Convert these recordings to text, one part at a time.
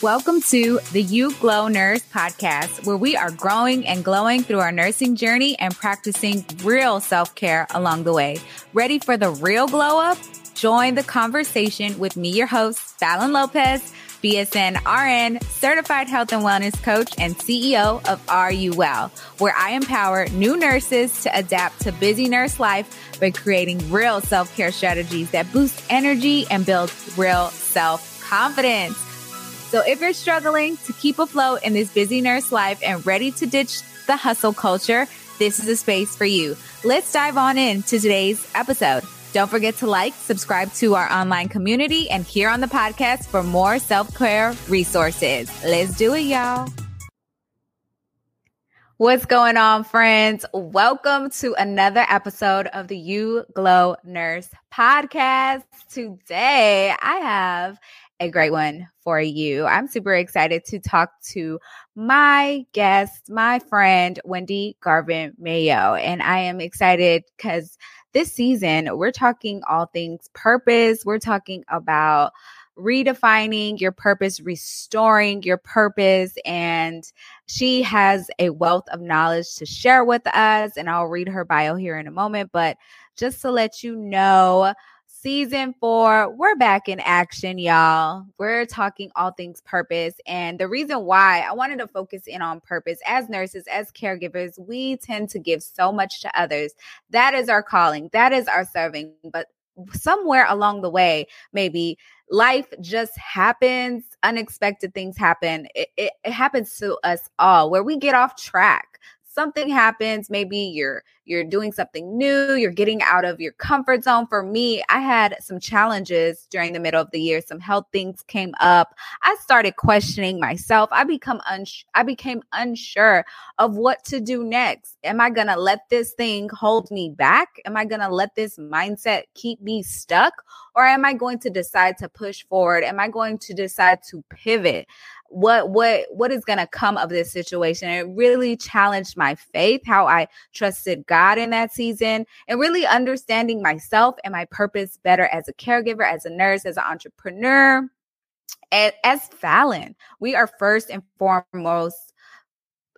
Welcome to the You Glow Nurse podcast, where we are growing and glowing through our nursing journey and practicing real self care along the way. Ready for the real glow up? Join the conversation with me, your host, Fallon Lopez, BSN RN, certified health and wellness coach, and CEO of Are You Well, where I empower new nurses to adapt to busy nurse life by creating real self care strategies that boost energy and build real self confidence. So if you're struggling to keep afloat in this busy nurse life and ready to ditch the hustle culture, this is a space for you. Let's dive on into today's episode. Don't forget to like, subscribe to our online community, and here on the podcast for more self care resources. Let's do it, y'all. What's going on, friends? Welcome to another episode of the You Glow Nurse podcast. Today, I have a great one for you. I'm super excited to talk to my guest, my friend, Wendy Garvin Mayo. And I am excited because this season, we're talking all things purpose. We're talking about redefining your purpose, restoring your purpose. And she has a wealth of knowledge to share with us. And I'll read her bio here in a moment. But just to let you know, season four, we're back in action, y'all. We're talking all things purpose. And the reason why I wanted to focus in on purpose as nurses, as caregivers, we tend to give so much to others. That is our calling, that is our serving. But somewhere along the way, maybe life just happens, unexpected things happen. It, it, it happens to us all where we get off track something happens maybe you're you're doing something new you're getting out of your comfort zone. For me i had some challenges during the middle of the year. Some health things came up. I started questioning myself. I become uns- i became unsure of what to do next. Am i going to let this thing hold me back? Am i going to let this mindset keep me stuck? Or am i going to decide to push forward? Am i going to decide to pivot? What what what is going to come of this situation? It really challenged my faith how i trusted god in that season and really understanding myself and my purpose better as a caregiver as a nurse as an entrepreneur as fallon. We are first and foremost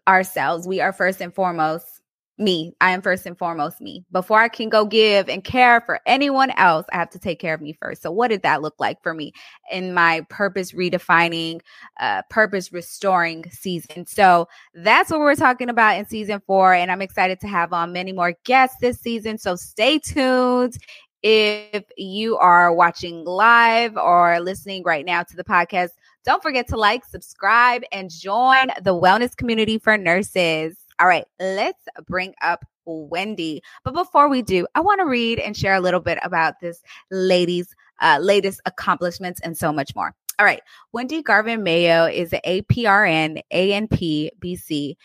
ourselves. We are first and foremost me. I am first and foremost me. Before I can go give and care for anyone else, I have to take care of me first. So, what did that look like for me in my purpose redefining, uh, purpose restoring season? So, that's what we're talking about in season four. And I'm excited to have on many more guests this season. So, stay tuned. If you are watching live or listening right now to the podcast, don't forget to like, subscribe, and join the wellness community for nurses. All right, let's bring up Wendy. But before we do, I want to read and share a little bit about this lady's uh, latest accomplishments and so much more. All right. Wendy Garvin Mayo is an APRN ANP BC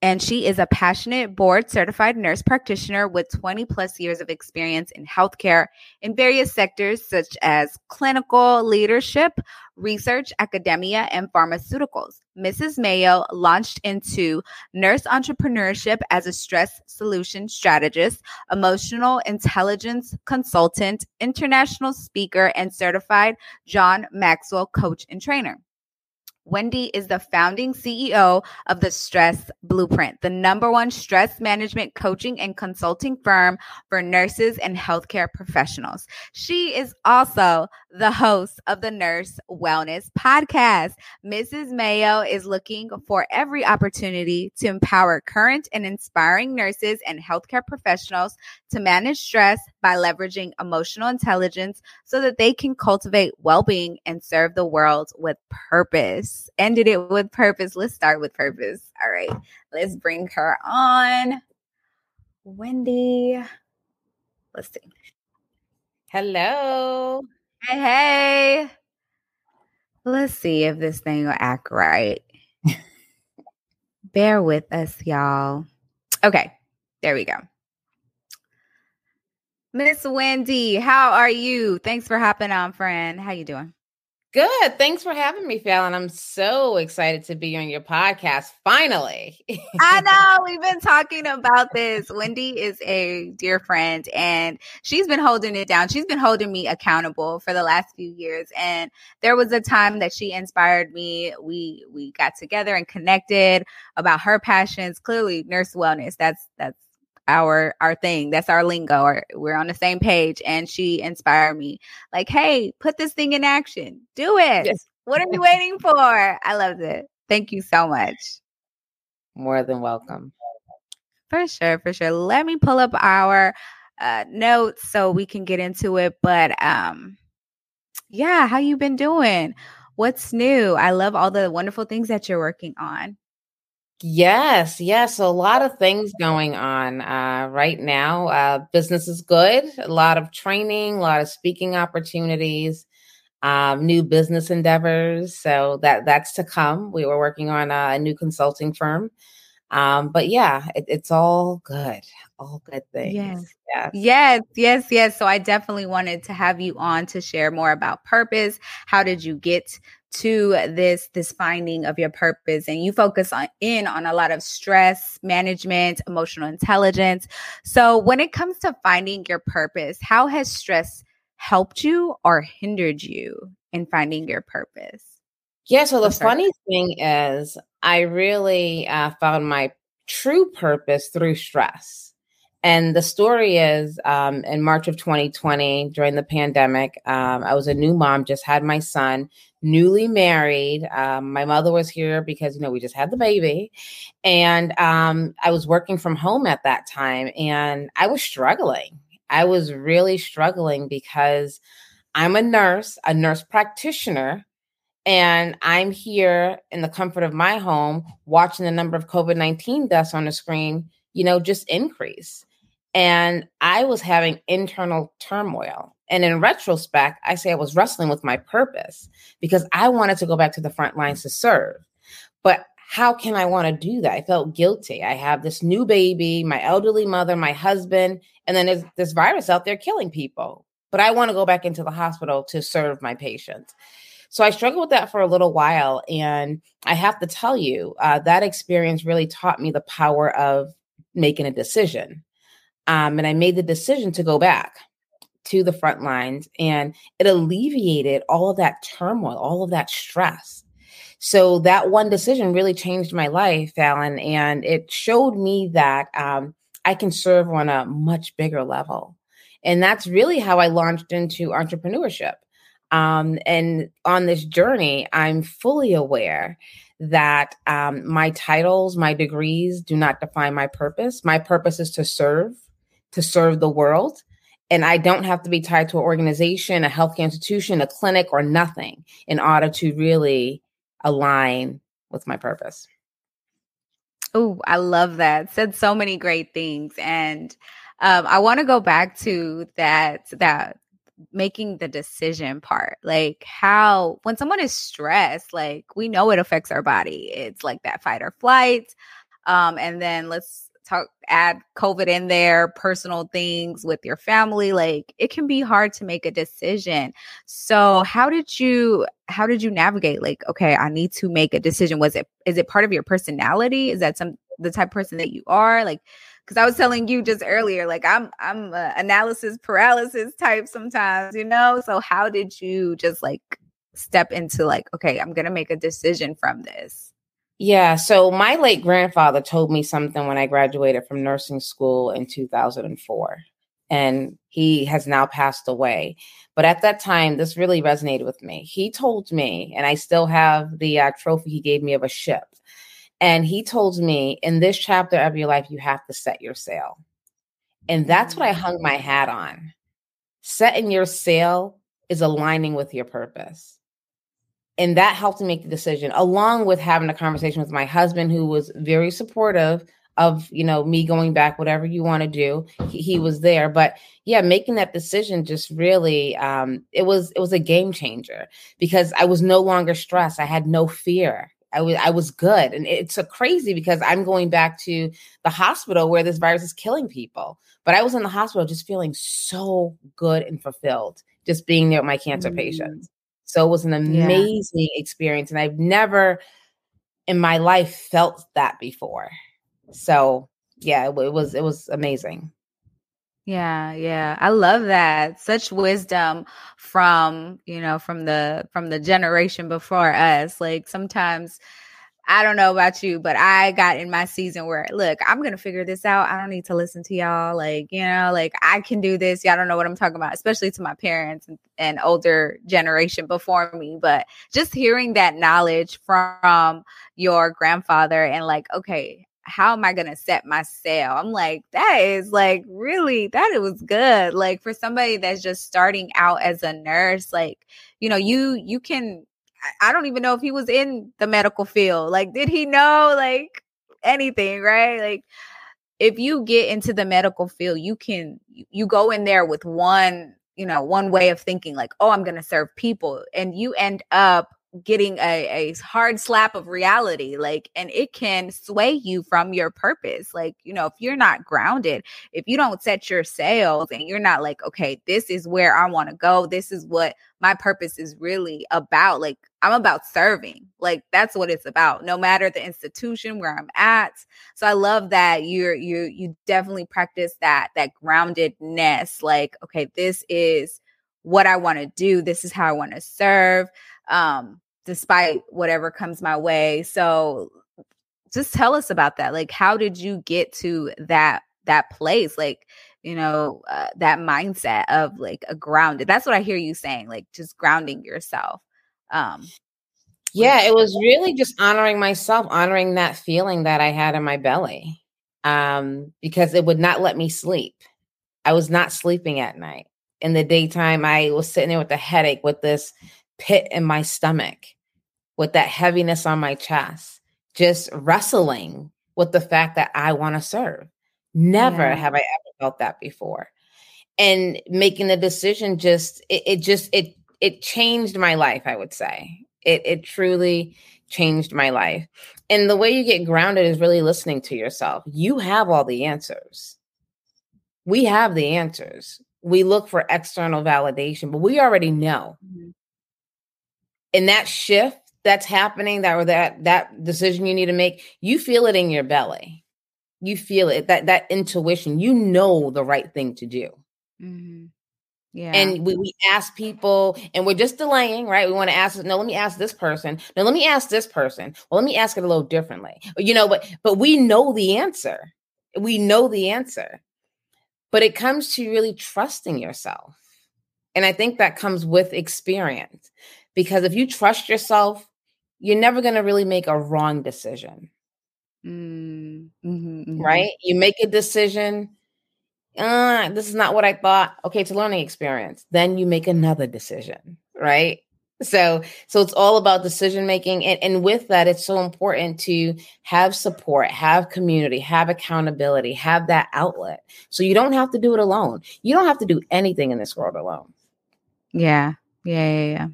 and she is a passionate board certified nurse practitioner with 20 plus years of experience in healthcare in various sectors such as clinical leadership, research, academia, and pharmaceuticals. Mrs. Mayo launched into nurse entrepreneurship as a stress solution strategist, emotional intelligence consultant, international speaker, and certified John Maxwell coach and trainer. Wendy is the founding CEO of the Stress Blueprint, the number one stress management coaching and consulting firm for nurses and healthcare professionals. She is also the host of the Nurse Wellness Podcast. Mrs. Mayo is looking for every opportunity to empower current and inspiring nurses and healthcare professionals to manage stress by leveraging emotional intelligence so that they can cultivate well being and serve the world with purpose. Ended it with purpose. Let's start with purpose. All right, let's bring her on. Wendy, let's see. Hello. Hey, hey. Let's see if this thing will act right. Bear with us, y'all. Okay, there we go. Miss Wendy, how are you? Thanks for hopping on, friend. How you doing? Good. Thanks for having me, Fallon. I'm so excited to be on your podcast finally. I know. We've been talking about this. Wendy is a dear friend and she's been holding it down. She's been holding me accountable for the last few years. And there was a time that she inspired me. We we got together and connected about her passions. Clearly, nurse wellness. That's that's our our thing. That's our lingo. Or we're on the same page and she inspired me. Like hey put this thing in action. Do it. Yes. what are you waiting for? I loved it. Thank you so much. More than welcome. For sure for sure. Let me pull up our uh, notes so we can get into it but um yeah how you been doing? What's new? I love all the wonderful things that you're working on Yes, yes, a lot of things going on uh, right now. Uh, business is good. A lot of training, a lot of speaking opportunities, um, new business endeavors. So that that's to come. We were working on a, a new consulting firm, um, but yeah, it, it's all good. All good things. Yes. yes, yes, yes, yes. So I definitely wanted to have you on to share more about purpose. How did you get to this this finding of your purpose and you focus on in on a lot of stress management emotional intelligence. So when it comes to finding your purpose how has stress helped you or hindered you in finding your purpose? Yeah so the funny thing is i really uh, found my true purpose through stress. And the story is um, in March of 2020, during the pandemic, um, I was a new mom, just had my son, newly married. Um, my mother was here because, you know, we just had the baby. And um, I was working from home at that time and I was struggling. I was really struggling because I'm a nurse, a nurse practitioner. And I'm here in the comfort of my home watching the number of COVID 19 deaths on the screen, you know, just increase. And I was having internal turmoil. And in retrospect, I say I was wrestling with my purpose because I wanted to go back to the front lines to serve. But how can I want to do that? I felt guilty. I have this new baby, my elderly mother, my husband, and then there's this virus out there killing people. But I want to go back into the hospital to serve my patients. So I struggled with that for a little while. And I have to tell you, uh, that experience really taught me the power of making a decision. Um, and I made the decision to go back to the front lines and it alleviated all of that turmoil, all of that stress. So that one decision really changed my life, Fallon, and it showed me that um, I can serve on a much bigger level. And that's really how I launched into entrepreneurship. Um, and on this journey, I'm fully aware that um, my titles, my degrees do not define my purpose. My purpose is to serve to serve the world. And I don't have to be tied to an organization, a healthcare institution, a clinic, or nothing in order to really align with my purpose. Oh, I love that. Said so many great things. And um, I want to go back to that that making the decision part like how when someone is stressed like we know it affects our body it's like that fight or flight um and then let's talk add covid in there personal things with your family like it can be hard to make a decision. So how did you how did you navigate like okay i need to make a decision. Was it is it part of your personality? Is that some the type person that you are? Like because i was telling you just earlier like i'm i'm analysis paralysis type sometimes you know? So how did you just like step into like okay i'm gonna make a decision from this yeah. So my late grandfather told me something when I graduated from nursing school in 2004. And he has now passed away. But at that time, this really resonated with me. He told me, and I still have the uh, trophy he gave me of a ship. And he told me, in this chapter of your life, you have to set your sail. And that's what I hung my hat on. Setting your sail is aligning with your purpose and that helped me make the decision along with having a conversation with my husband who was very supportive of you know me going back whatever you want to do he, he, was there but yeah making that decision just really um it was it was a game changer because i was no longer stressed i had no fear I was I was good, and it's so crazy because I'm going back to the hospital where this virus is killing people. But I was in the hospital just feeling so good and fulfilled, just being there with my cancer mm. patients. So it was an amazing yeah. experience. And I've never in my life felt that before. So yeah, it, it was it was amazing. Yeah, yeah. I love that. Such wisdom from, you know, from the from the generation before us. Like sometimes I don't know about you, but I got in my season where look, I'm gonna figure this out. I don't need to listen to y'all. Like, you know, like I can do this. Y'all don't know what I'm talking about, especially to my parents and, and older generation before me. But just hearing that knowledge from your grandfather and like, okay, how am I going to set my sail? I'm like, that is like really, that it was good. Like for somebody that's just starting out as a nurse, like, you know, you, you can, I don't even know if he was in the medical field. Like, did he know like anything, right? Like, if you get into the medical field, you can, you go in there with one, you know, one way of thinking, like, oh, I'm to serve people. And you end up getting a, a hard slap of reality like and it can sway you from your purpose like you know if you're not grounded if you don't set your sails and you're not like okay this is where i want to go this is what my purpose is really about like i'm about serving like that's what it's about no matter the institution where i'm at. So i love that you're you you definitely practice that that groundedness like okay this is what i want to do this is how i want to serve um, despite whatever comes my way. So just tell us about that. Like, how did you get to that that place? Like, you know, uh, that mindset of like a grounded. That's what I hear you saying. Like, just grounding yourself. Um, yeah, it was really just honoring myself, honoring that feeling that I had in my belly, um, because it would not let me sleep. I was not sleeping at night. In the daytime, I was sitting there with a headache, with this pit in my stomach, with that heaviness on my chest, just wrestling with the fact that I want to serve. Never yeah. have I ever felt that before. And making the decision just it, it just it it changed my life, I would say. It it truly changed my life. And the way you get grounded is really listening to yourself. You have all the answers. We have the answers. We look for external validation, but we already know. And that shift that's happening that or that that decision you need to make you feel it in your belly. You feel it that that intuition. You know the right thing to do. Mm-hmm. yeah. And we, we ask people and we're just delaying right? We want to ask no let me ask this person. No let me ask this person. Well let me ask it a little differently. You know but but we know the answer. We know the answer. But it comes to really trusting yourself. And i think that comes with experience because if you trust yourself, you're never going to really make a wrong decision. Mm, mm-hmm, mm-hmm. Right? You make a decision. Uh, this is not what I thought. Okay, it's a learning experience. Then you make another decision, right? So, so it's all about decision making, and, and with that, it's so important to have support, have community, have accountability, have that outlet. So you don't have to do it alone. You don't have to do anything in this world alone. Yeah, yeah, yeah, yeah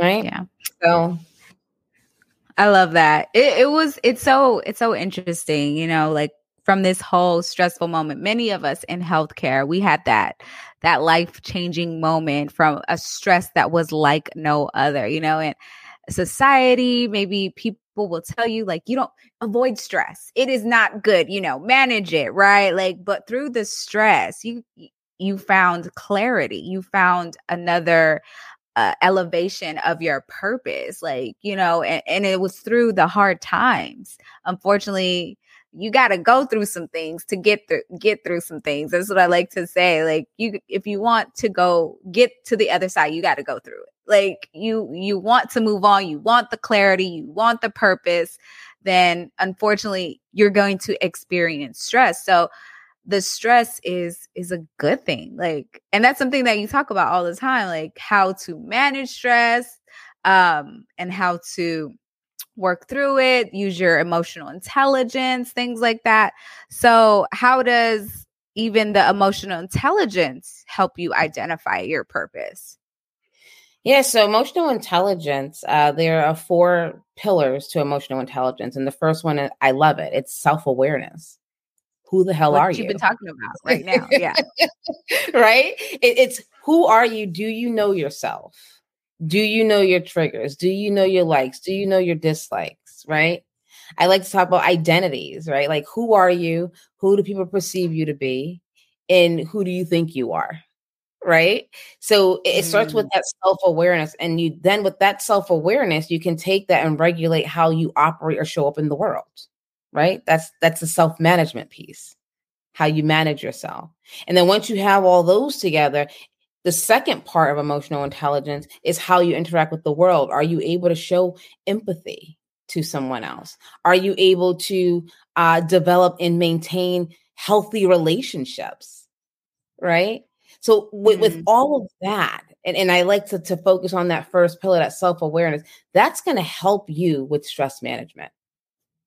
right? Yeah. So I love that. It, it was it's so it's so interesting, you know, like from this whole stressful moment. Many of us in healthcare, we had that that life-changing moment from a stress that was like no other, you know, and society, maybe people will tell you like you don't avoid stress. It is not good, you know, manage it, right? Like but through the stress, you you found clarity. You found another uh, elevation of your purpose like you know and, and it was through the hard times. Unfortunately you got to go through some things to get through get through some things. That's what i like to say like you if you want to go get to the other side you got to go through it. Like you you want to move on you want the clarity you want the purpose then unfortunately you're going to experience stress. So the stress is is a good thing like and that's something that you talk about all the time like how to manage stress um and how to work through it use your emotional intelligence things like that so how does even the emotional intelligence help you identify your purpose yeah, so emotional intelligence, uh, there are four pillars to emotional intelligence. And the first one, I love it, it's self awareness who the hell what are you? You've been talking about right now. Yeah. right? It, it's who are you? Do you know yourself? Do you know your triggers? Do you know your likes? Do you know your dislikes? Right. I like to talk about identities, right? Like, who are you? Who do people perceive you to be? And who do you think you are? Right. So it, mm. starts with mm. that self awareness. And you then, with that self awareness, you can take that and regulate how you operate or show up in the world. Right. That's that's a self management piece, how you manage yourself. And then once you have all those together, the second part of emotional intelligence is how you interact with the world. Are you able to show empathy? to someone else? Are you able to uh, develop and maintain healthy relationships? Right. So with, mm-hmm. with all of that, and, and I like to, to focus on that first pillar, that self-awareness, that's going to help you with stress management.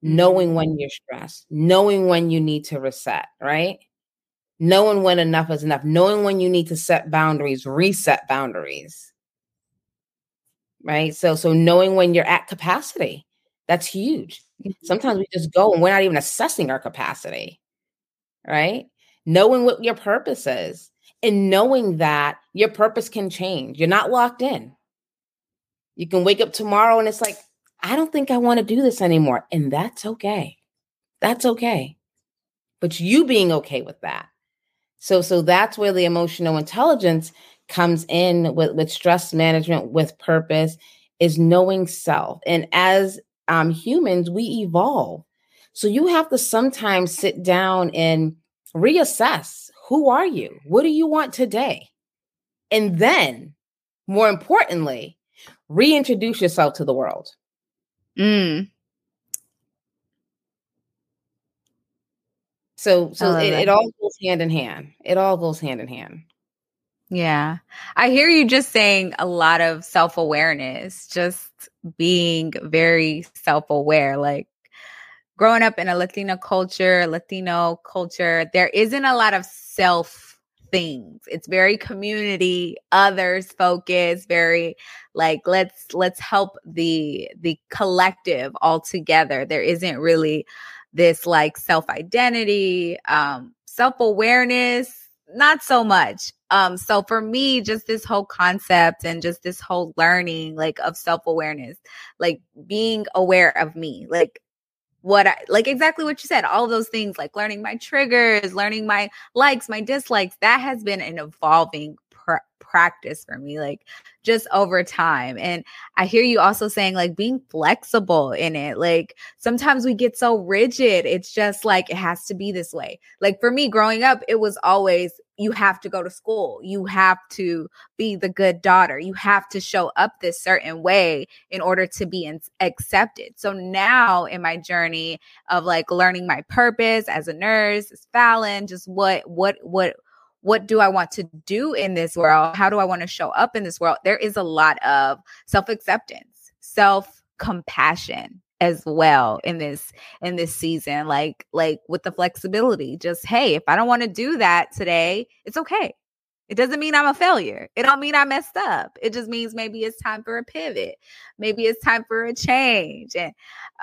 Mm-hmm. Knowing when you're stressed, knowing when you need to reset, right? Knowing when enough is enough, knowing when you need to set boundaries, reset boundaries. Right. So so knowing when you're at capacity that's huge. Mm-hmm. Sometimes we just go and we're not even assessing our capacity, right? Knowing what your purpose is and knowing that your purpose can change. You're not locked in. You can wake up tomorrow and it's like, I don't think I want to do this anymore. And that's okay. That's okay. But you being okay with that. So so that's where the emotional intelligence comes in with, with stress management with purpose is knowing self. And as um, humans, we evolve. So you have to sometimes sit down and reassess who are you? What do you want today? And then, more importantly, reintroduce yourself to the world. Mm. So, so it, it all goes hand in hand. It all goes hand in hand. Yeah. I hear you just saying a lot of self awareness, just being very self aware. Like growing up in a Latina culture, Latino culture, there isn't a lot of self things. It's very community, others focused, very like let's let's help the the collective all together. There isn't really this like self identity, um, self awareness not so much. Um, so for me, just this whole concept and just this whole learning, like of self awareness, like being aware of me, like what I like exactly what you said, all those things, like learning my triggers, learning my likes, my dislikes, that has been an evolving pr- practice for me, like just over time. And I hear you also saying, like, being flexible in it. Like, sometimes we get so rigid. It's just like, it has to be this way. Like, for me growing up, it was always, you have to go to school. You have to be the good daughter. You have to show up this certain way in order to be in- accepted. So now in my journey of like learning my purpose as a nurse, as Fallon, just what, what, what, what do I want to do in this world? How do I want to show up in this world? There is a lot of self acceptance, self compassion as well in this in this season like like with the flexibility just hey if i don't want to do that today it's okay it doesn't mean I'm a failure. It don't mean I messed up. It just means maybe it's time for a pivot. Maybe it's time for a change. And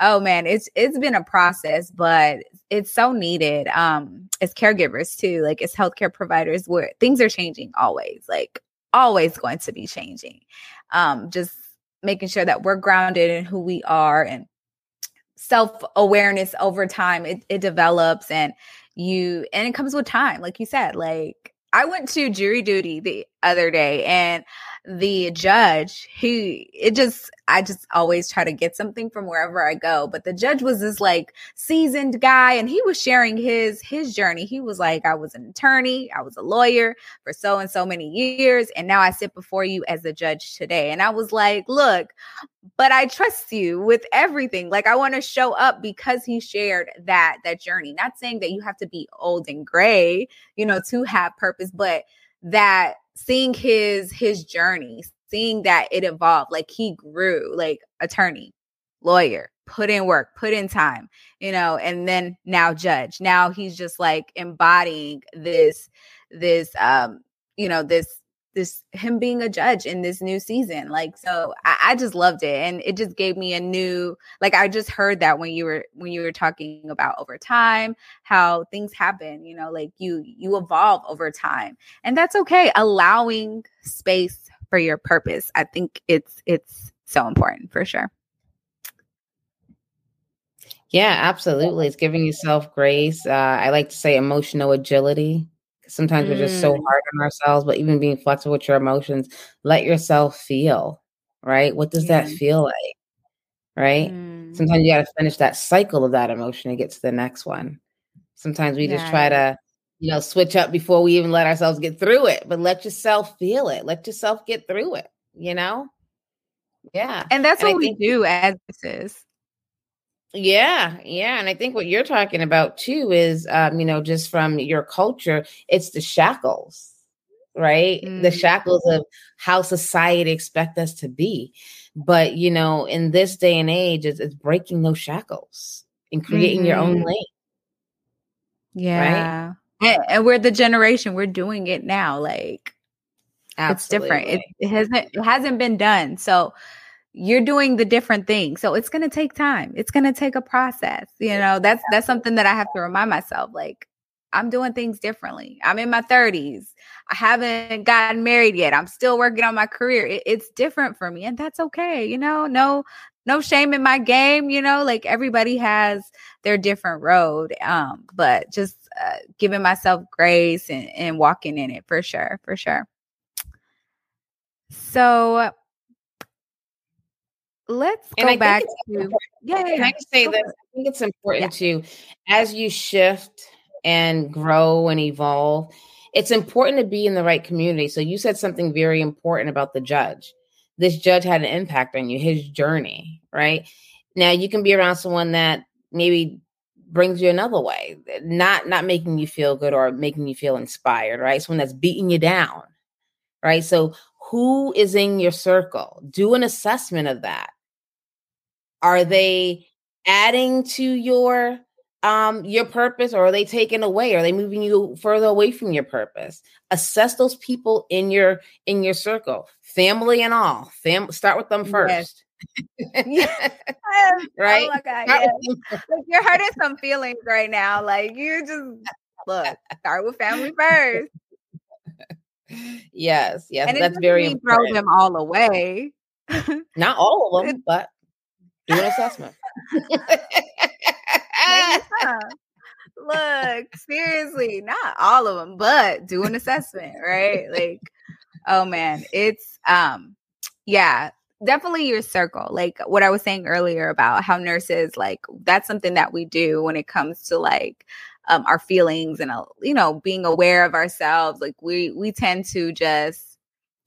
oh man, it's it's been a process, but it's so needed. Um, as caregivers too, like as healthcare providers, where things are changing always, like always going to be changing. Um, just making sure that we're grounded in who we are and self-awareness over time it, it develops and you and it comes with time like you said like I went to jury duty the other day and the judge, he, it just, I just always try to get something from wherever I go. But the judge was this like seasoned guy and he was sharing his, his journey. He was like, I was an attorney. I was a lawyer for so and so many years. And now I sit before you as a judge today. And I was like, look, but I trust you with everything. Like I want to show up because he shared that, that journey. Not saying that you have to be old and gray, you know, to have purpose, but that seeing his his journey, seeing that it evolved, like he grew, like attorney, lawyer, put in work, put in time, you know, and then now judge. Now he's just like embodying this this um you know this this him being a judge in this new season. Like so I, I, just loved it. And it just gave me a new like I just heard that when you were when you were talking about over time, how things happen, you know, like you you evolve over time. And that's okay. Allowing space for your purpose. I think it's it's so important for sure. Yeah, absolutely. It's giving yourself grace. Uh, I like to say emotional agility. Sometimes mm. we're just so mm. hard on ourselves, but even being flexible with your emotions, let yourself feel, right? What does yeah. that feel like? Right? Mm. Sometimes you got to finish that cycle of that emotion and get to the next one. Sometimes we yeah. just try to, you know, switch up before we even let ourselves get through it, but let yourself feel it. Let yourself get through it, you know? Yeah. And that's and what I we do as this yeah, yeah, and I think what you're talking about too is, um, you know, just from your culture, it's the shackles, right? Mm. The shackles of how society expect us to be. But you know, in this day and age, it's, it's breaking those shackles and creating mm-hmm. your own mm-hmm. lane. Yeah, right? and, and, we're the generation we're doing it now. Like, Absolutely. it's different. It, it hasn't it hasn't been done. So you're doing the different things. So it's going to take time. It's going to take a process you know that's that's something that i have to remind myself like i'm doing things differently. I'm in my 30s i haven't gotten married yet. I'm still working on my career. It, it's different for me and that's okay you know? No no shame in my game you know? Like everybody has their different road um but just uh, giving myself grace and, and walking in it for sure for sure. So let's and go I back to yeah, Can I say that I think it's important yeah. to as you shift and grow and evolve, it's important to be in the right community. So you said something very important about the judge. This judge had an impact on you, his journey, right? Now you can be around someone that maybe brings you another way, eh, not not making you feel good or making you feel inspired, right? Someone that's beating you down, right? So who is in your circle? Do an assessment of that are they adding to your um your purpose or are they taking away? Are they moving you further away from your purpose? Assess those people in your in your circle family and all. Fam start with them first. Yes. right? oh my God, yes. you're hurting some feelings right now. Like you just look start with family first. Yes yes and that's very important. throw them all away. Not all of them but do an assessment. Look, seriously, not all of them, but do an assessment, right? Like, oh man, it's um, yeah, definitely your circle. Like what I was saying earlier about how nurses, like that's something that we do when it comes to like um, our feelings and uh, you know being aware of ourselves. Like we we tend to just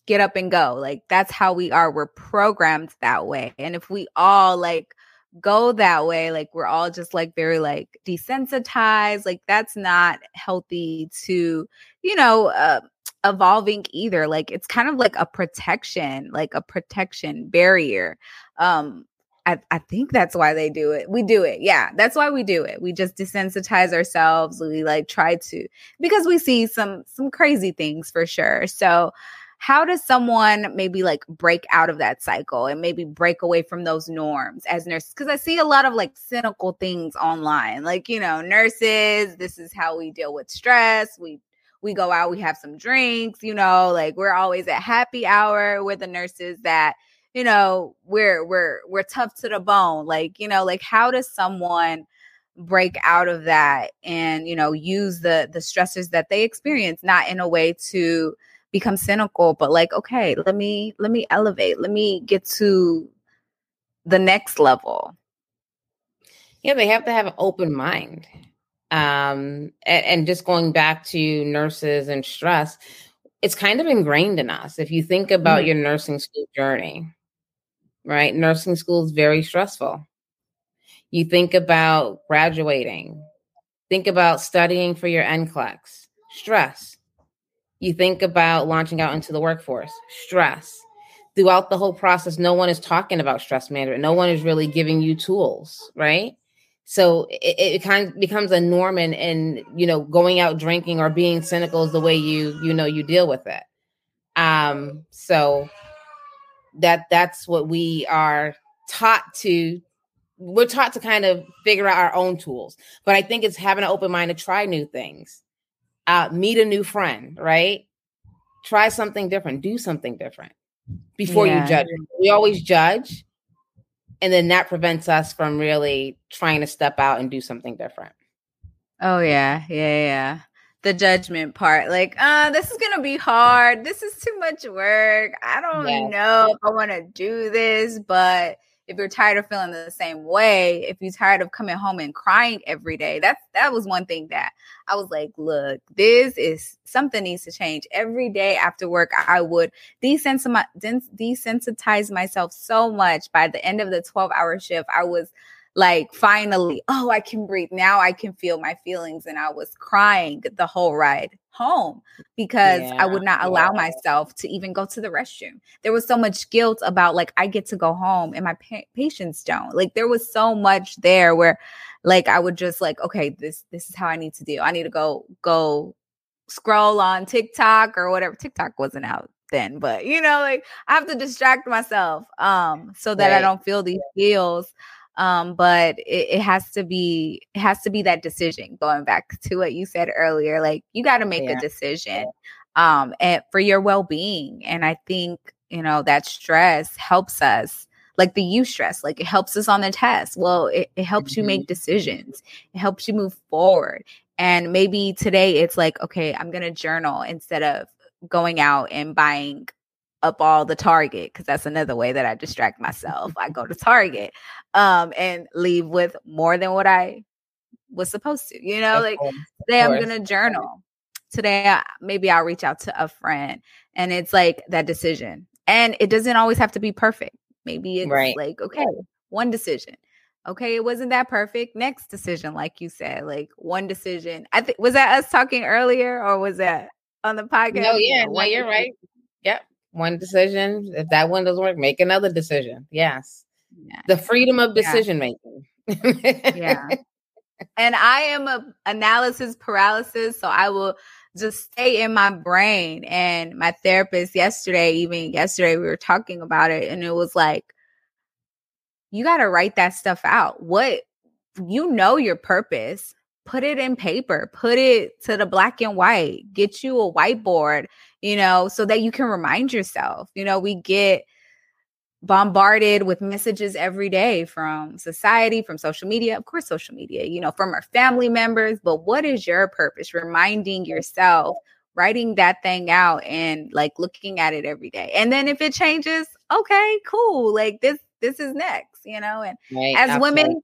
get up and go. Like that's how we are. We're programmed that way. And if we all like go that way, like we're all just like very like desensitized, like that's not healthy to, you know, uh, evolving either. Like it's kind of like a protection, like a protection barrier. Um I, I think that's why they do it. We do it. Yeah, that's why we do it. We just desensitize ourselves. We like try to because we see some some crazy things for sure. So how does someone maybe like break out of that cycle and maybe break away from those norms as nurses because i see a lot of like cynical things online like you know nurses this is how we deal with stress. We we go out we have some drinks you know like we're always at happy hour with the nurses that you know we're we're we're tough to the bone like you know like how does someone break out of that and you know use the the stressors that they experience not in a way to become cynical but like okay let me let me elevate let me get to the next level. Yeah they have to have an open mind. Um and, and just going back to nurses and stress it's kind of ingrained in us. If you think about mm-hmm. your nursing school journey right nursing school is very stressful. You think about graduating think about studying for your NCLEX stress you think about launching out into the workforce, stress. Throughout the whole process, no one is talking about stress management. No one is really giving you tools, right? So it, it kind of becomes a norm and, and you know, going out drinking or being cynical is the way you, you know, you deal with it. Um, so that that's what we are taught to we're taught to kind of figure out our own tools. But I think it's having an open mind to try new things uh, meet a new friend, right? Try something different, do something different. before yeah. you judge. We always judge, and then that prevents us from really trying to step out and do something different. Oh yeah, yeah, yeah. The judgment part, like, uh, this is gonna be hard. This is too much work. I don't yeah. know if I want to do this, but if you're tired of feeling the same way, if you're tired of coming home and crying every day, that's that was one thing that I was like, look, this is something needs to change. Every day after work, I would desensitize myself so much. By the end of the 12 hour shift, I was like finally, oh, I can breathe. Now I can feel my feelings. And I was crying the whole ride home because yeah, I would not allow yeah. myself to even go to the restroom. There was so much guilt about like I get to go home and my pa- patients don't. Like there was so much there where like I would just like okay, this this is how I need to do. I need to go go scroll on TikTok or whatever. TikTok wasn't out then, but you know like I have to distract myself um so that right. I don't feel these feels um, but it, it, has to be it has to be that decision going back to what you said earlier like you got to make yeah. a decision um and for your well-being and i think you know that stress helps us like the eustress like it helps us on the test well it, it helps mm-hmm. you make decisions it helps you move forward and maybe today it's like okay i'm gonna journal instead of going out and buying up all the Target because that's another way that I distract myself. I go to Target um and leave with more than what I was supposed to. You know, like today I'm gonna journal. Today I, maybe I'll reach out to a friend, and it's like that decision. And it doesn't always have to be perfect. Maybe it's right. like okay, one decision. Okay, it wasn't that perfect. Next decision, like you said, like one decision. I think was that us talking earlier, or was that on the podcast? No, yeah, no, you're right. One decision. If that one doesn't work, make another decision. Yes. The freedom of decision yeah. making. yeah. And I am a analysis paralysis, so I will just stay in my brain. And my therapist yesterday, even yesterday, we were talking about it, and it was like, you got to write that stuff out. What you know your purpose, put it in paper, put it to the black and white, get you a whiteboard you know, so that you can remind yourself. You know, we get bombarded with messages every day from society, from social media, of course, social media, you know, from our family members. But what is your purpose? Reminding yourself, writing that thing out and like looking at it every day. And then if it changes, okay, cool. Like this, this is next, you know, and right, as absolutely. women,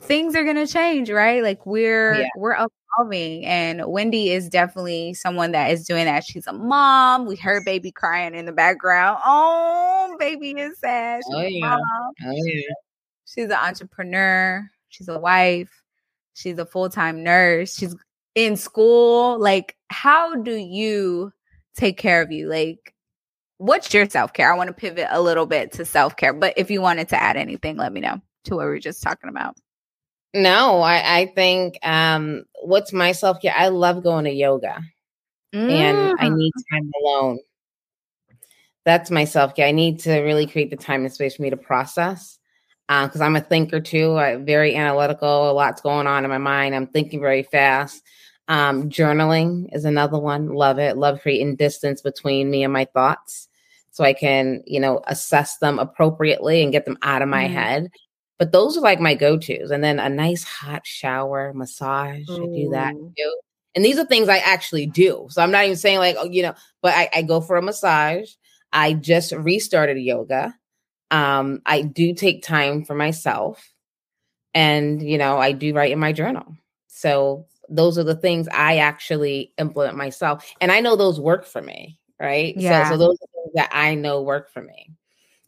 things are going to change, right? Like we're, yeah. we're evolving. And Wendy is definitely someone that is doing that. She's a mom. We heard baby crying in the background. Oh, baby is sad. She's oh, yeah. Oh, yeah. She's an entrepreneur. She's a wife. She's a full time nurse. She's in school. Like, how do you take care of you? Like, what's your self care? I want to pivot a little bit to self care, but if you wanted to add anything, let me know to what we were just talking about. No, I, I think um what's my self care? I love going to yoga. Mm. And I need mm. time alone. That's my self care. I need to really create the time and space for me to process. because uh, I'm a thinker too. I'm very analytical. A lot's going on in my mind. I'm thinking very fast. Um, journaling is another one. Love it. Love creating distance between me and my thoughts so I can, you know, assess them appropriately and get them out of my mm. head but those are like my go-tos. And then a nice hot shower, massage. Ooh. I do that too. And these are things I actually do. So I'm not even saying like, oh, you know, but I, I go for a massage. I just restarted yoga. Um, I do take time for myself. And, you know, I do write in my journal. So those are the things I actually implement myself. And I know those work for me. Right. Yeah. So, so those are things that I know work for me.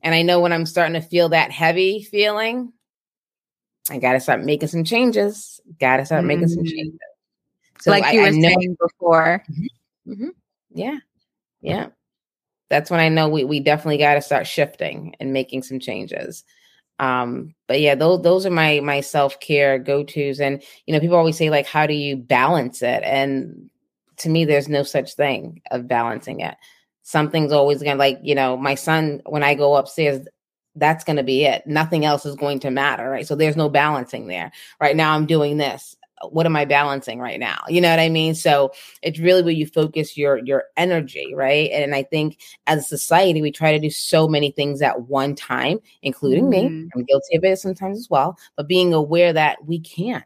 And I know when I'm starting to feel that heavy feeling, I gotta start making some changes. Gotta start mm-hmm. making some mm. changes. So like I, you were know, saying before. Mm-hmm, mm-hmm, yeah. Yeah. That's when I know we, we definitely got to start shifting and making some changes. Um, but yeah, those those are my my self care go tos, and you know, people always say like, how do you balance it? And to me, there's no such thing of balancing it. Something's always gonna like you know, my son when I go upstairs, that's going to be it. Nothing else is going to matter, right? So there's no balancing there. Right now, I'm doing this. what am I balancing right now? You know what I mean? So it's really where you focus your your energy, right? And I think as a society, we try to do so many things at one time, including mm-hmm. me. I'm guilty of it sometimes as well, but being aware that we can't.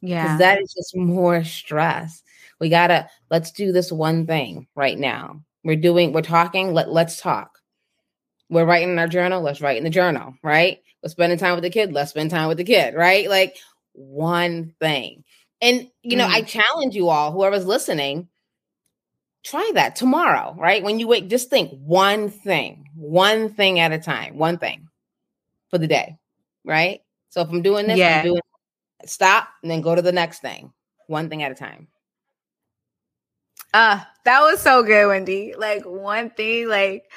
Yeah. That is just more stress. We gotta let's do this one thing right now. We're doing, we're talking, let, let's talk. We're writing in our journal, let's write in the journal, right? We're spending time with the kid, let's spend time with the kid, right? Like one thing. And, you know, mm. I challenge you all, whoever's listening, try that tomorrow, right? When you wake, just think one thing, one thing at a time, one thing for the day, right? So if I'm doing this, yeah. I'm doing stop and then go to the next thing, one thing at a time. Uh, that was so good, Wendy. Like one thing, like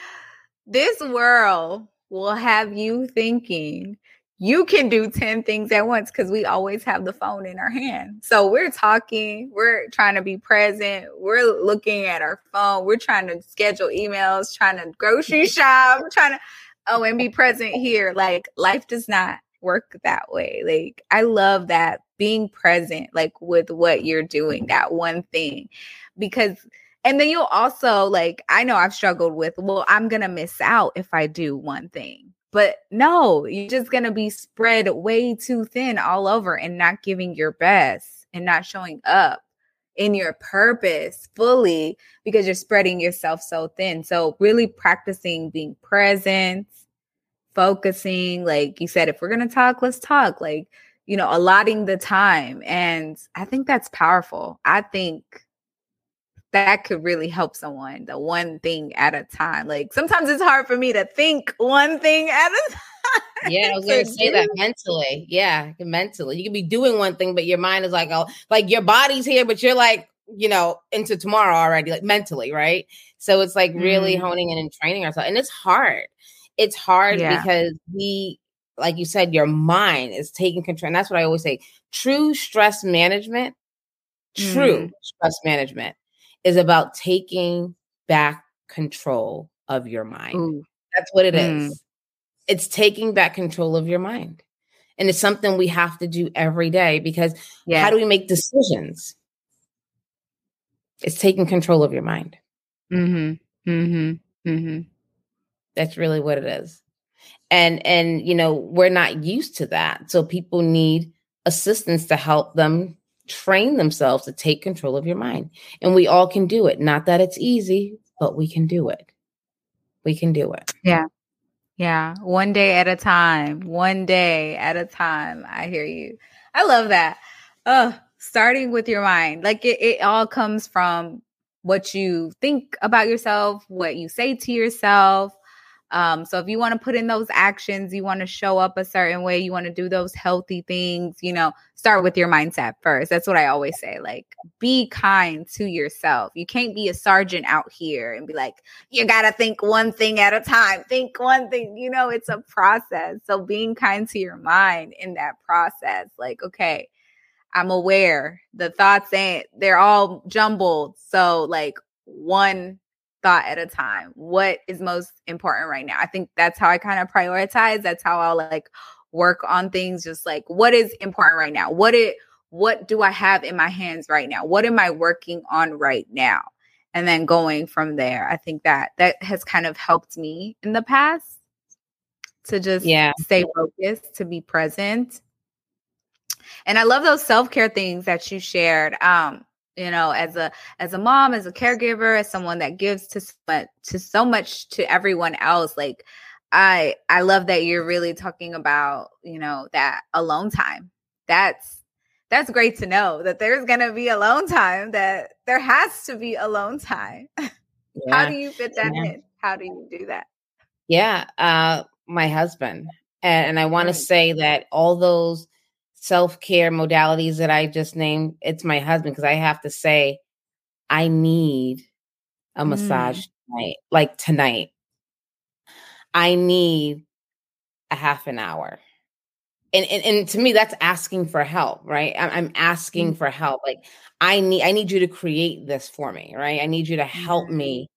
this world will have you thinking you can do 10 things at once because we always have the phone in our hand. So we're talking, we're trying to be present, we're looking at our phone, we're trying to schedule emails, trying to grocery shop, trying to oh and be present here. Like life does not work that way. Like I love that being present like with what you're doing, that one thing. Because and then you'll also like I know I've struggled with, well, I'm going to miss out if I do one thing but no, you're just going to be spread way too thin all over and not giving your best and not showing up in your purpose fully because you're spreading yourself so thin. So, really practicing being present, focusing. Like you said, if we're going to talk, let's talk. Like, you know, allotting the time. And I think that's powerful. I think that could really help someone the one thing at a time like sometimes it's hard for me to think one thing at a time yeah i was gonna say that mentally yeah mentally you can be doing one thing but your mind is like oh like your body's here but you're like you know into tomorrow already like mentally right so it's like really mm. honing in and training ourselves and it's hard it's hard yeah. because we like you said your mind is taking control and that's what i always say true stress management true mm. stress management is about taking back control of your mind. Ooh. That's what it mm. is. It's taking back control of your mind. And it's something we have to do every day because yeah. how do we make decisions? It's taking control of your mind. Mm-hmm. Mm-hmm. Mm-hmm. That's really what it is. And and you know, we're not used to that. So people need assistance to help them train themselves to take control of your mind. And we all can do it. Not that it's easy, but we can do it. We can do it. Yeah. Yeah. One day at a time. One day at a time. I hear you. I love that. Uh, starting with your mind. Like it, it all comes from what you think about yourself, what you say to yourself, um, so if you want to put in those actions, you want to show up a certain way, you want to do those healthy things, you know, start with your mindset first. That's what I always say. Like, be kind to yourself. You can't be a sergeant out here and be like, you got to think one thing at a time. Think one thing, you know, it's a process. So being kind to your mind in that process, like, okay, I'm aware the thoughts ain't, they're all jumbled. So, like, one thought at a time. What is most important right now? I think that's how I kind of prioritize. That's how I'll like work on things just like what is important right now? What it what do I have in my hands right now? What am I working on right now? And then going from there. I think that that has kind of helped me in the past to just yeah. stay focused, to be present. And I love those self-care things that you shared. Um you know as a as a mom as a caregiver as someone that gives to to so much to everyone else like i i love that you're really talking about you know that alone time that's that's great to know that there's going to be alone time that there has to be alone time yeah. how do you fit that yeah. in how do you do that yeah uh my husband and, and i want to mm. say that all those self care modalities that I just named, it's my husband because I have to say, I need a mm. massage tonight, like tonight. I need a half an hour. And, and, and to me, that's asking for help, right? I'm, I'm asking mm. for help. Like I need, I need you to create this for me, right? I need you to help me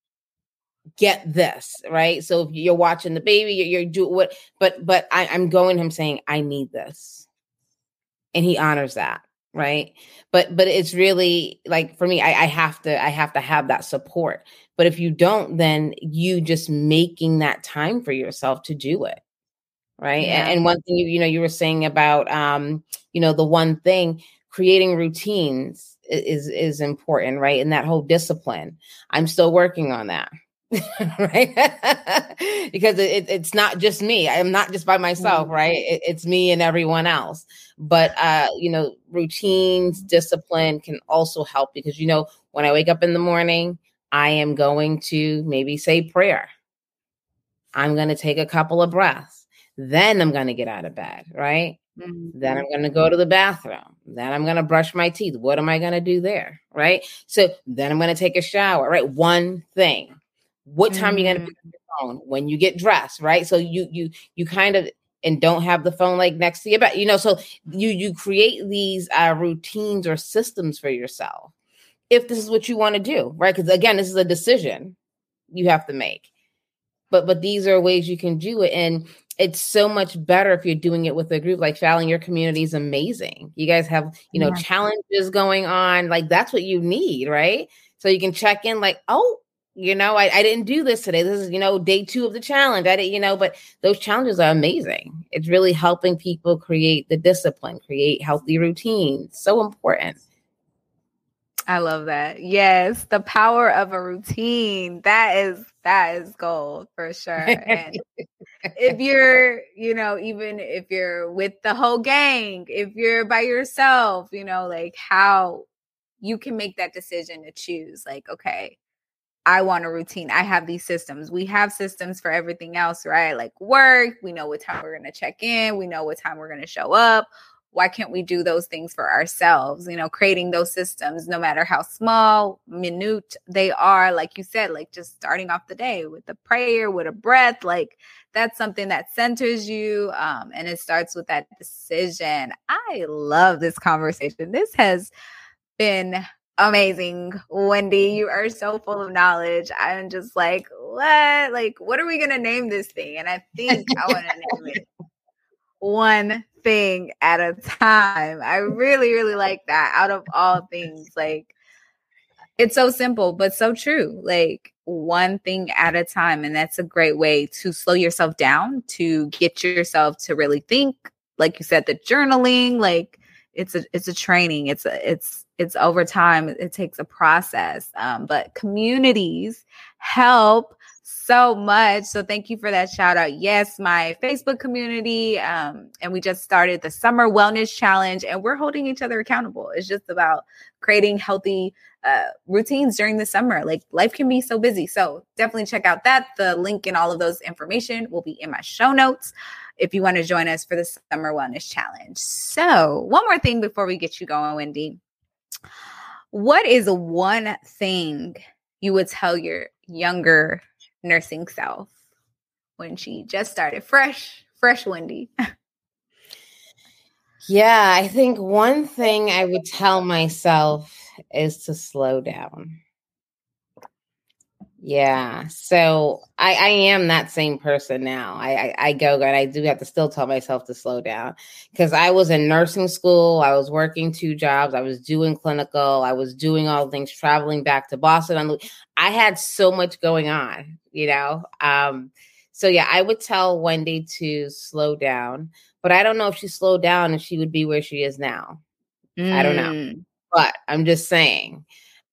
get this, right? So if you're watching the baby, you're, you're doing what, but, but I, I'm going him saying, I need this and he honors that right? But but it's really like for me I, I have to i have to have that support. But if you don't then you just making that time for yourself to do it right? Yeah. and, and one thing you, you know you were saying about um you know the one thing creating routines is is important right? And that whole discipline. I'm still working on that right because it, it's not just me i'm not just by myself mm-hmm. right it, it's me and everyone else but uh you know routines discipline can also help because you know when i wake up in the morning i am going to maybe say prayer i'm going to take a couple of breaths then i'm going to get out of bed right Mm-hmm. Then I'm going to go to the bathroom. Then I'm going to brush my teeth. What am I going to do there? Right. So then I'm going to take a shower. Right. One thing. What time mm-hmm. are you going to pick up your phone when you get dressed, right? So you you you kind of and don't have the phone like next to you, but you know, so you you create these uh, routines or systems for yourself if this is what you want to do, right? Because again, this is a decision you have to make. But but these are ways you can do it, and it's so much better if you're doing it with a group like Fallon. Your community is amazing. You guys have you know yeah. challenges going on, like that's what you need, right? So you can check in, like, oh, you know, I, I didn't do this today. This is, you know, day two of the challenge. I didn't, you know, but those challenges are amazing. It's really helping people create the discipline, create healthy routines. So important. I love that. Yes, the power of a routine. That is that is gold for sure. And if you're, you know, even if you're with the whole gang, if you're by yourself, you know, like how you can make that decision to choose like okay, I want a routine. I have these systems. We have systems for everything else, right? Like work, we know what time we're going to check in, we know what time we're going to show up. Why can't we do those things for ourselves? You know, creating those systems, no matter how small, minute they are, like you said, like just starting off the day with a prayer, with a breath, like that's something that centers you. Um, and it starts with that decision. I love this conversation. This has been amazing, Wendy. You are so full of knowledge. I'm just like, what? Like, what are we going to name this thing? And I think I want to name it one thing at a time. I really, really like that out of all things. Like, it's so simple, but so true. Like, one thing at a time. And that's a great way to slow yourself down, to get yourself to really think. Like you said, the journaling, like, it's a it's a training it's a it's it's over time it takes a process um, but communities help so much so thank you for that shout out yes my facebook community um, and we just started the summer wellness challenge and we're holding each other accountable it's just about creating healthy uh, routines during the summer like life can be so busy so definitely check out that the link and all of those information will be in my show notes if you want to join us for the Summer Wellness Challenge. So, one more thing before we get you going, Wendy. What is one thing you would tell your younger nursing self when she just started fresh, fresh Wendy? yeah, I think one thing I would tell myself is to slow down. Yeah. So I, I am that same person now. I, I, I go and I do have to still tell myself to slow down because I was in nursing school. I was working two jobs. I was doing clinical. I was doing all things, traveling back to Boston. I had so much going on, you know? Um, so yeah, I would tell Wendy to slow down, but I don't know if she slowed down and she would be where she is now. Mm. I don't know. Mm. But I'm just saying.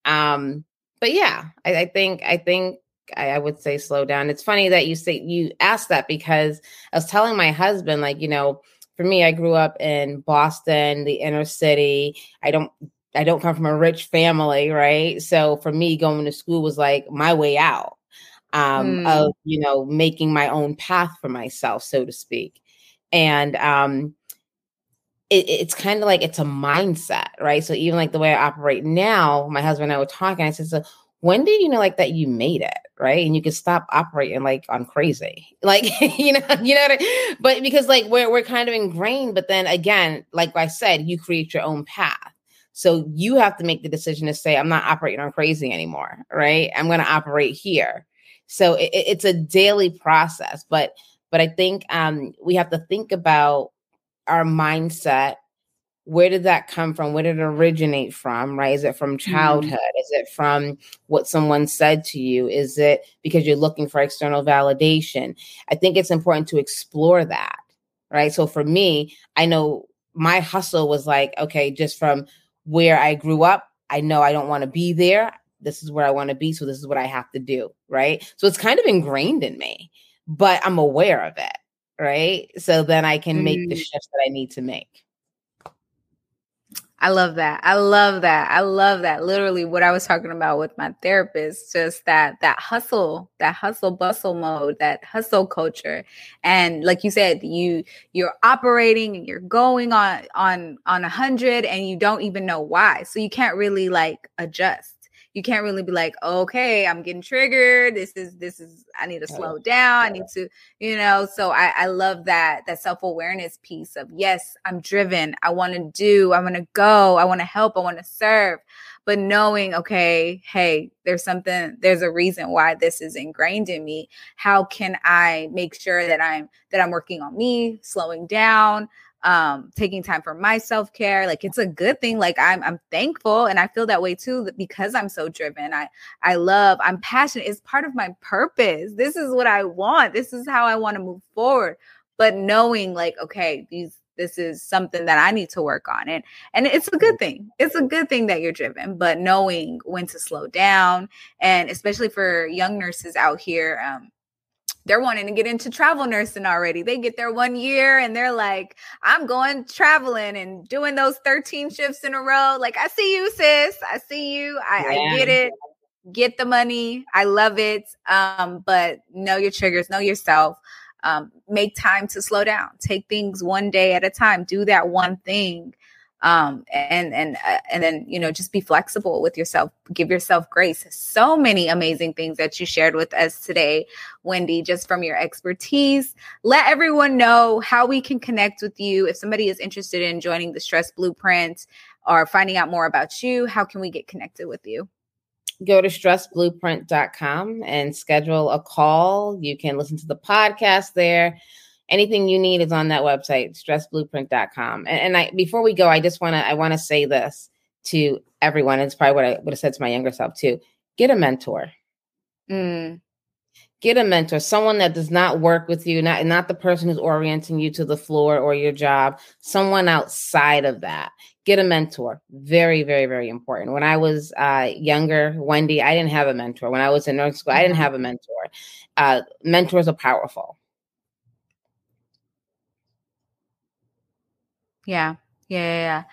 Um, but yeah, I, I think I think I, I, would say slow down. It's funny that you say you asked that because I was telling my husband, like, you know, for me, I grew up in Boston, the inner city. I don't I don't come from a rich family, right? So for me, going to school was like my way out um, mm. of you know making my own path for myself, so to speak. And um, it, it's kind of like it's a mindset, right? So even like the way I operate now, my husband and I were talking. I said, "So when did you know like that you made it, right? And you could stop operating like on crazy, like you know, you know. I but because like we're we're kind of ingrained, but then again, like I said, you create your own path. So you have to make the decision to say, I'm not operating on crazy anymore, right? I'm going to operate here. So it, it's a daily process, but but I think um, we have to think about our mindset where did that come from? Where did it originate from? Right? Is it from mm-hmm. childhood? Mm. Is it from what someone said to you? Is it because you're looking for external validation? I think it's important to explore that. Right. So for me, I know my hustle was like, okay, just from where I grew up, I know I don't want to be there. This is where I want to be. So this is what I have to do. Right. So it's kind of ingrained in me, but I'm aware of it. Right. So then I can make mm. the shifts that I need to make. I love that. I love that. I love that. Literally what I was talking about with my therapist, just that that hustle, that hustle bustle mode, that hustle culture. And like you said, you you're operating and you're going on on on a hundred and you don't even know why. So you can't really like adjust you can't really be like, okay, I'm getting triggered. This is this is I need to slow down. I need to, you know. So I, I love that that self awareness piece of yes, I'm driven. I want to do. I want to go. I want to help. I want to serve. But knowing, okay, hey, there's something. There's a reason why this is ingrained in me. How can I make sure that I'm that I'm working on me, slowing down? Um taking time for my self-care like it's a good thing like i'm i'm thankful and i feel that way too because i'm so driven i i love i'm passionate it's part of my purpose this is what i want this is how i want to move forward. But knowing like okay these this is something that i need to work on and and it's a good thing it's a good thing that you're driven but knowing when to slow down and especially for young nurses out here um they're wanting to get into travel nursing already. They get there one year and they're like, I'm going traveling and doing those 13 shifts in a row. Like, I see you, sis. I see you. I, yeah. I get it. Get the money. I love it. Um, but know your triggers, know yourself. Um, make time to slow down. Take things one day at a time. Do that one thing um and and uh, and then you know just be flexible with yourself. Give yourself grace. So many amazing things that you shared with us today wendy just from your expertise. Let everyone know how we can connect with you. If somebody is interested in joining the stress blueprint or finding out more about you how can we get connected with you? Go to stressblueprint.com and schedule a call. You can listen to the podcast there anything you need is on that website stressblueprint.com and, and i before we go i just want to i want to say this to everyone. It's probably what i would have said to my younger self too. Get a mentor. Mm. get a mentor someone that does not work with you not not the person who's orienting you to the floor or your job someone outside of that. Get a mentor very very very important. When i was uh, younger wendy i didn't have a mentor. When i was in nursing school i didn't mm-hmm. have a mentor. Uh, mentors are powerful Yeah. Yeah, yeah, yeah.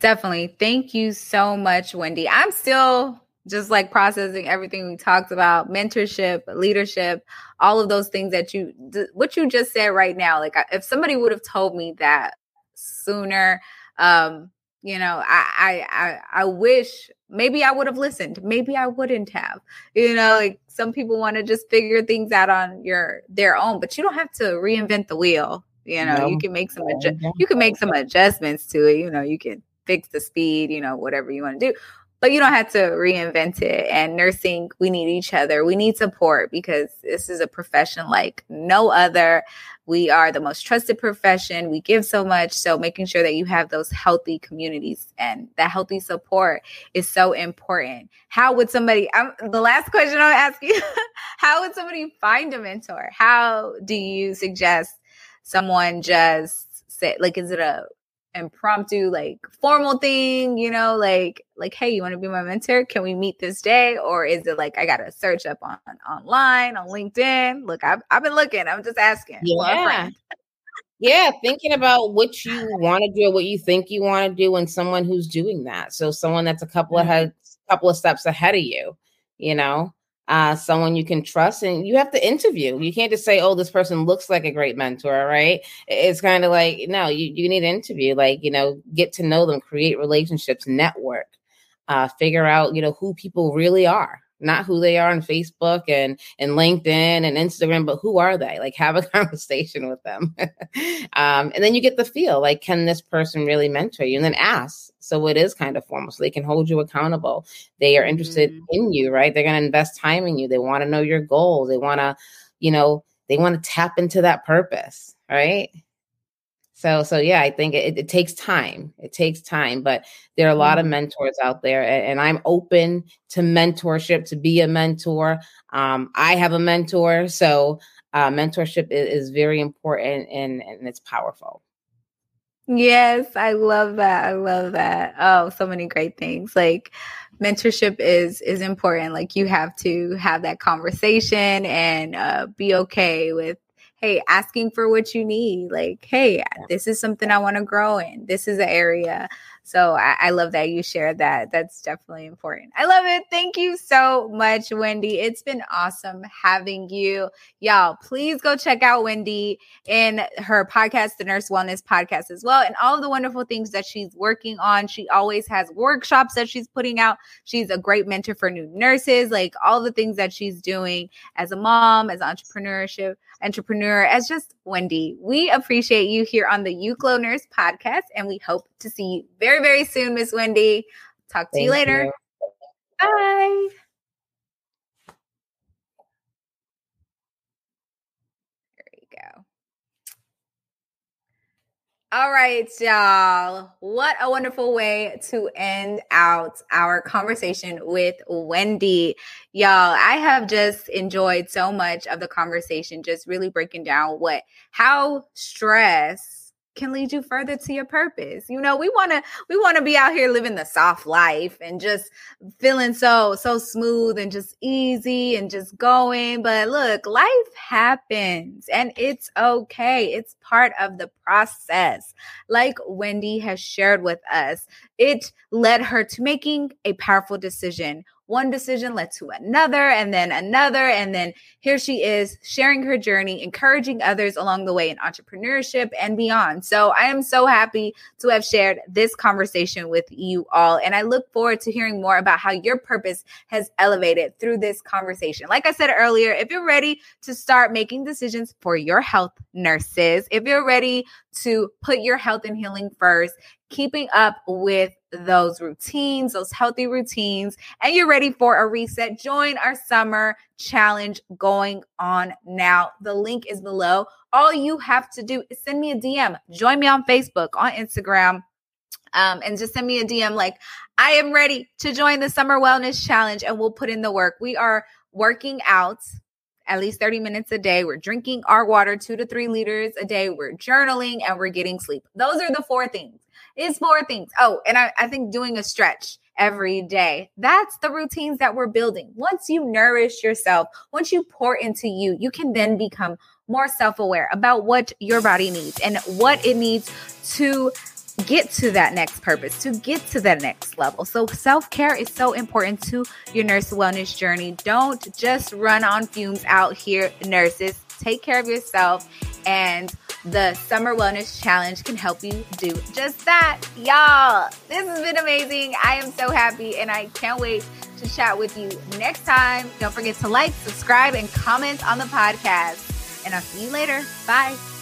Definitely. Thank you so much, Wendy. I'm still just like processing everything we talked about mentorship, leadership, all of those things that you, what you just said right now. Like, if somebody would have told me that sooner, um, you know, I, I, I, I wish maybe I would have listened. Maybe I wouldn't have. You know, like some people want to just figure things out on your their own, but you don't have to reinvent the wheel. You know, no. you can make some adju- you can make some adjustments to it. You know, you can fix the speed, you know, whatever you want to do. But you don't have to reinvent it. And nursing, we need each other. We need support because this is a profession like no other. We are the most trusted profession. We give so much. So making sure that you have those healthy communities and that healthy support is so important. How would somebody, I'm, the last question I'll ask you, how would somebody find a mentor? How do you suggest someone just say like is it a impromptu like formal thing you know like like hey you want to be my mentor? Can we meet this day? Or is it like i gotta search up on online on linkedin? Look i've, I've been looking. I'm just asking yeah. yeah thinking about what you want to do what you think you want to do and someone who's doing that. So someone that's a couple mm-hmm. of head, couple of steps ahead of you you know uh, someone you can trust and you have to interview. You can't just say, oh, this person looks like a great mentor, right? It's kind of like, no, you, you need to interview, like, you know, get to know them, create relationships, network, uh, figure out, you know, who people really are not who they are on Facebook and and LinkedIn and Instagram, but who are they? Like have a conversation with them. um, and then you get the feel like, can this person really mentor you? And then ask. So it is kind of formal. So they can hold you accountable. They are interested mm-hmm. in you, right? They're going to invest time in you. They want to know your goals. They want to, you know, they want to tap into that purpose, right? So, so yeah, I think it, it, takes time. It takes time, but there are a lot of mm-hmm. mentors out there, and, and I'm open to mentorship to be a mentor. Um, I have a mentor, so uh, mentorship is, is very important and, and it's powerful. Yes, I love that. I love that. Oh, so many great things. Like mentorship is is important. Like you have to have that conversation and uh, be okay with hey, asking for what you need. Like, hey, this is something I want to grow in. This is an area so I, I, love that you shared that. That's definitely important. I love it. Thank you so much, Wendy. It's been awesome having you. Y'all, please go check out Wendy in her podcast, the Nurse Wellness Podcast, as well, and all of the wonderful things that she's working on. She always has workshops that she's putting out. She's a great mentor for new nurses, like all the things that she's doing as a mom, as entrepreneurship entrepreneur, as just Wendy. We appreciate you here on the Glow Nurse podcast, and we hope to see you very, very soon, Miss Wendy. Talk to Thank you later. You. Bye. There you go. All right, y'all. What a wonderful way to end out our conversation with Wendy. Y'all, I have just enjoyed so much of the conversation, just really breaking down what, how stress can lead you further to your purpose. You know, we want to we want to be out here living the soft life and just feeling so so smooth and just easy and just going, but look, life happens and it's okay. It's part of the process. Like Wendy has shared with us, it led her to making a powerful decision one decision led to another and then another. And then here she is sharing her journey, encouraging others along the way in entrepreneurship and beyond. So I am so happy to have shared this conversation with you all. And I look forward to hearing more about how your purpose has elevated through this conversation. Like I said earlier, if you're ready to start making decisions for your health nurses, if you're ready to put your health and healing first, keeping up with those routines, those healthy routines, and you're ready for a reset, join our summer challenge going on now. The link is below. All you have to do is send me a DM, join me on Facebook, on Instagram. Um, and just send me a DM like, I am ready to join the summer wellness challenge and we'll put in the work. We are working out at least 30 minutes a day. We're drinking our water two to three liters a day. We're journaling and we're getting sleep. Those are the four things. It's four things. Oh, and I, I think doing a stretch every day. That's the routines that we're building. Once you nourish yourself, once you pour into you, you can then become more self aware about what your body needs and what it needs to get to that next purpose, to get to that next level. So, self care is so important to your nurse wellness journey. Don't just run on fumes out here, nurses. Take care of yourself and the Summer Wellness Challenge can help you do just that. Y'all, this has been amazing. I am so happy and I can't wait to chat with you next time. Don't forget to like, subscribe, and comment on the podcast. And I'll see you later. Bye.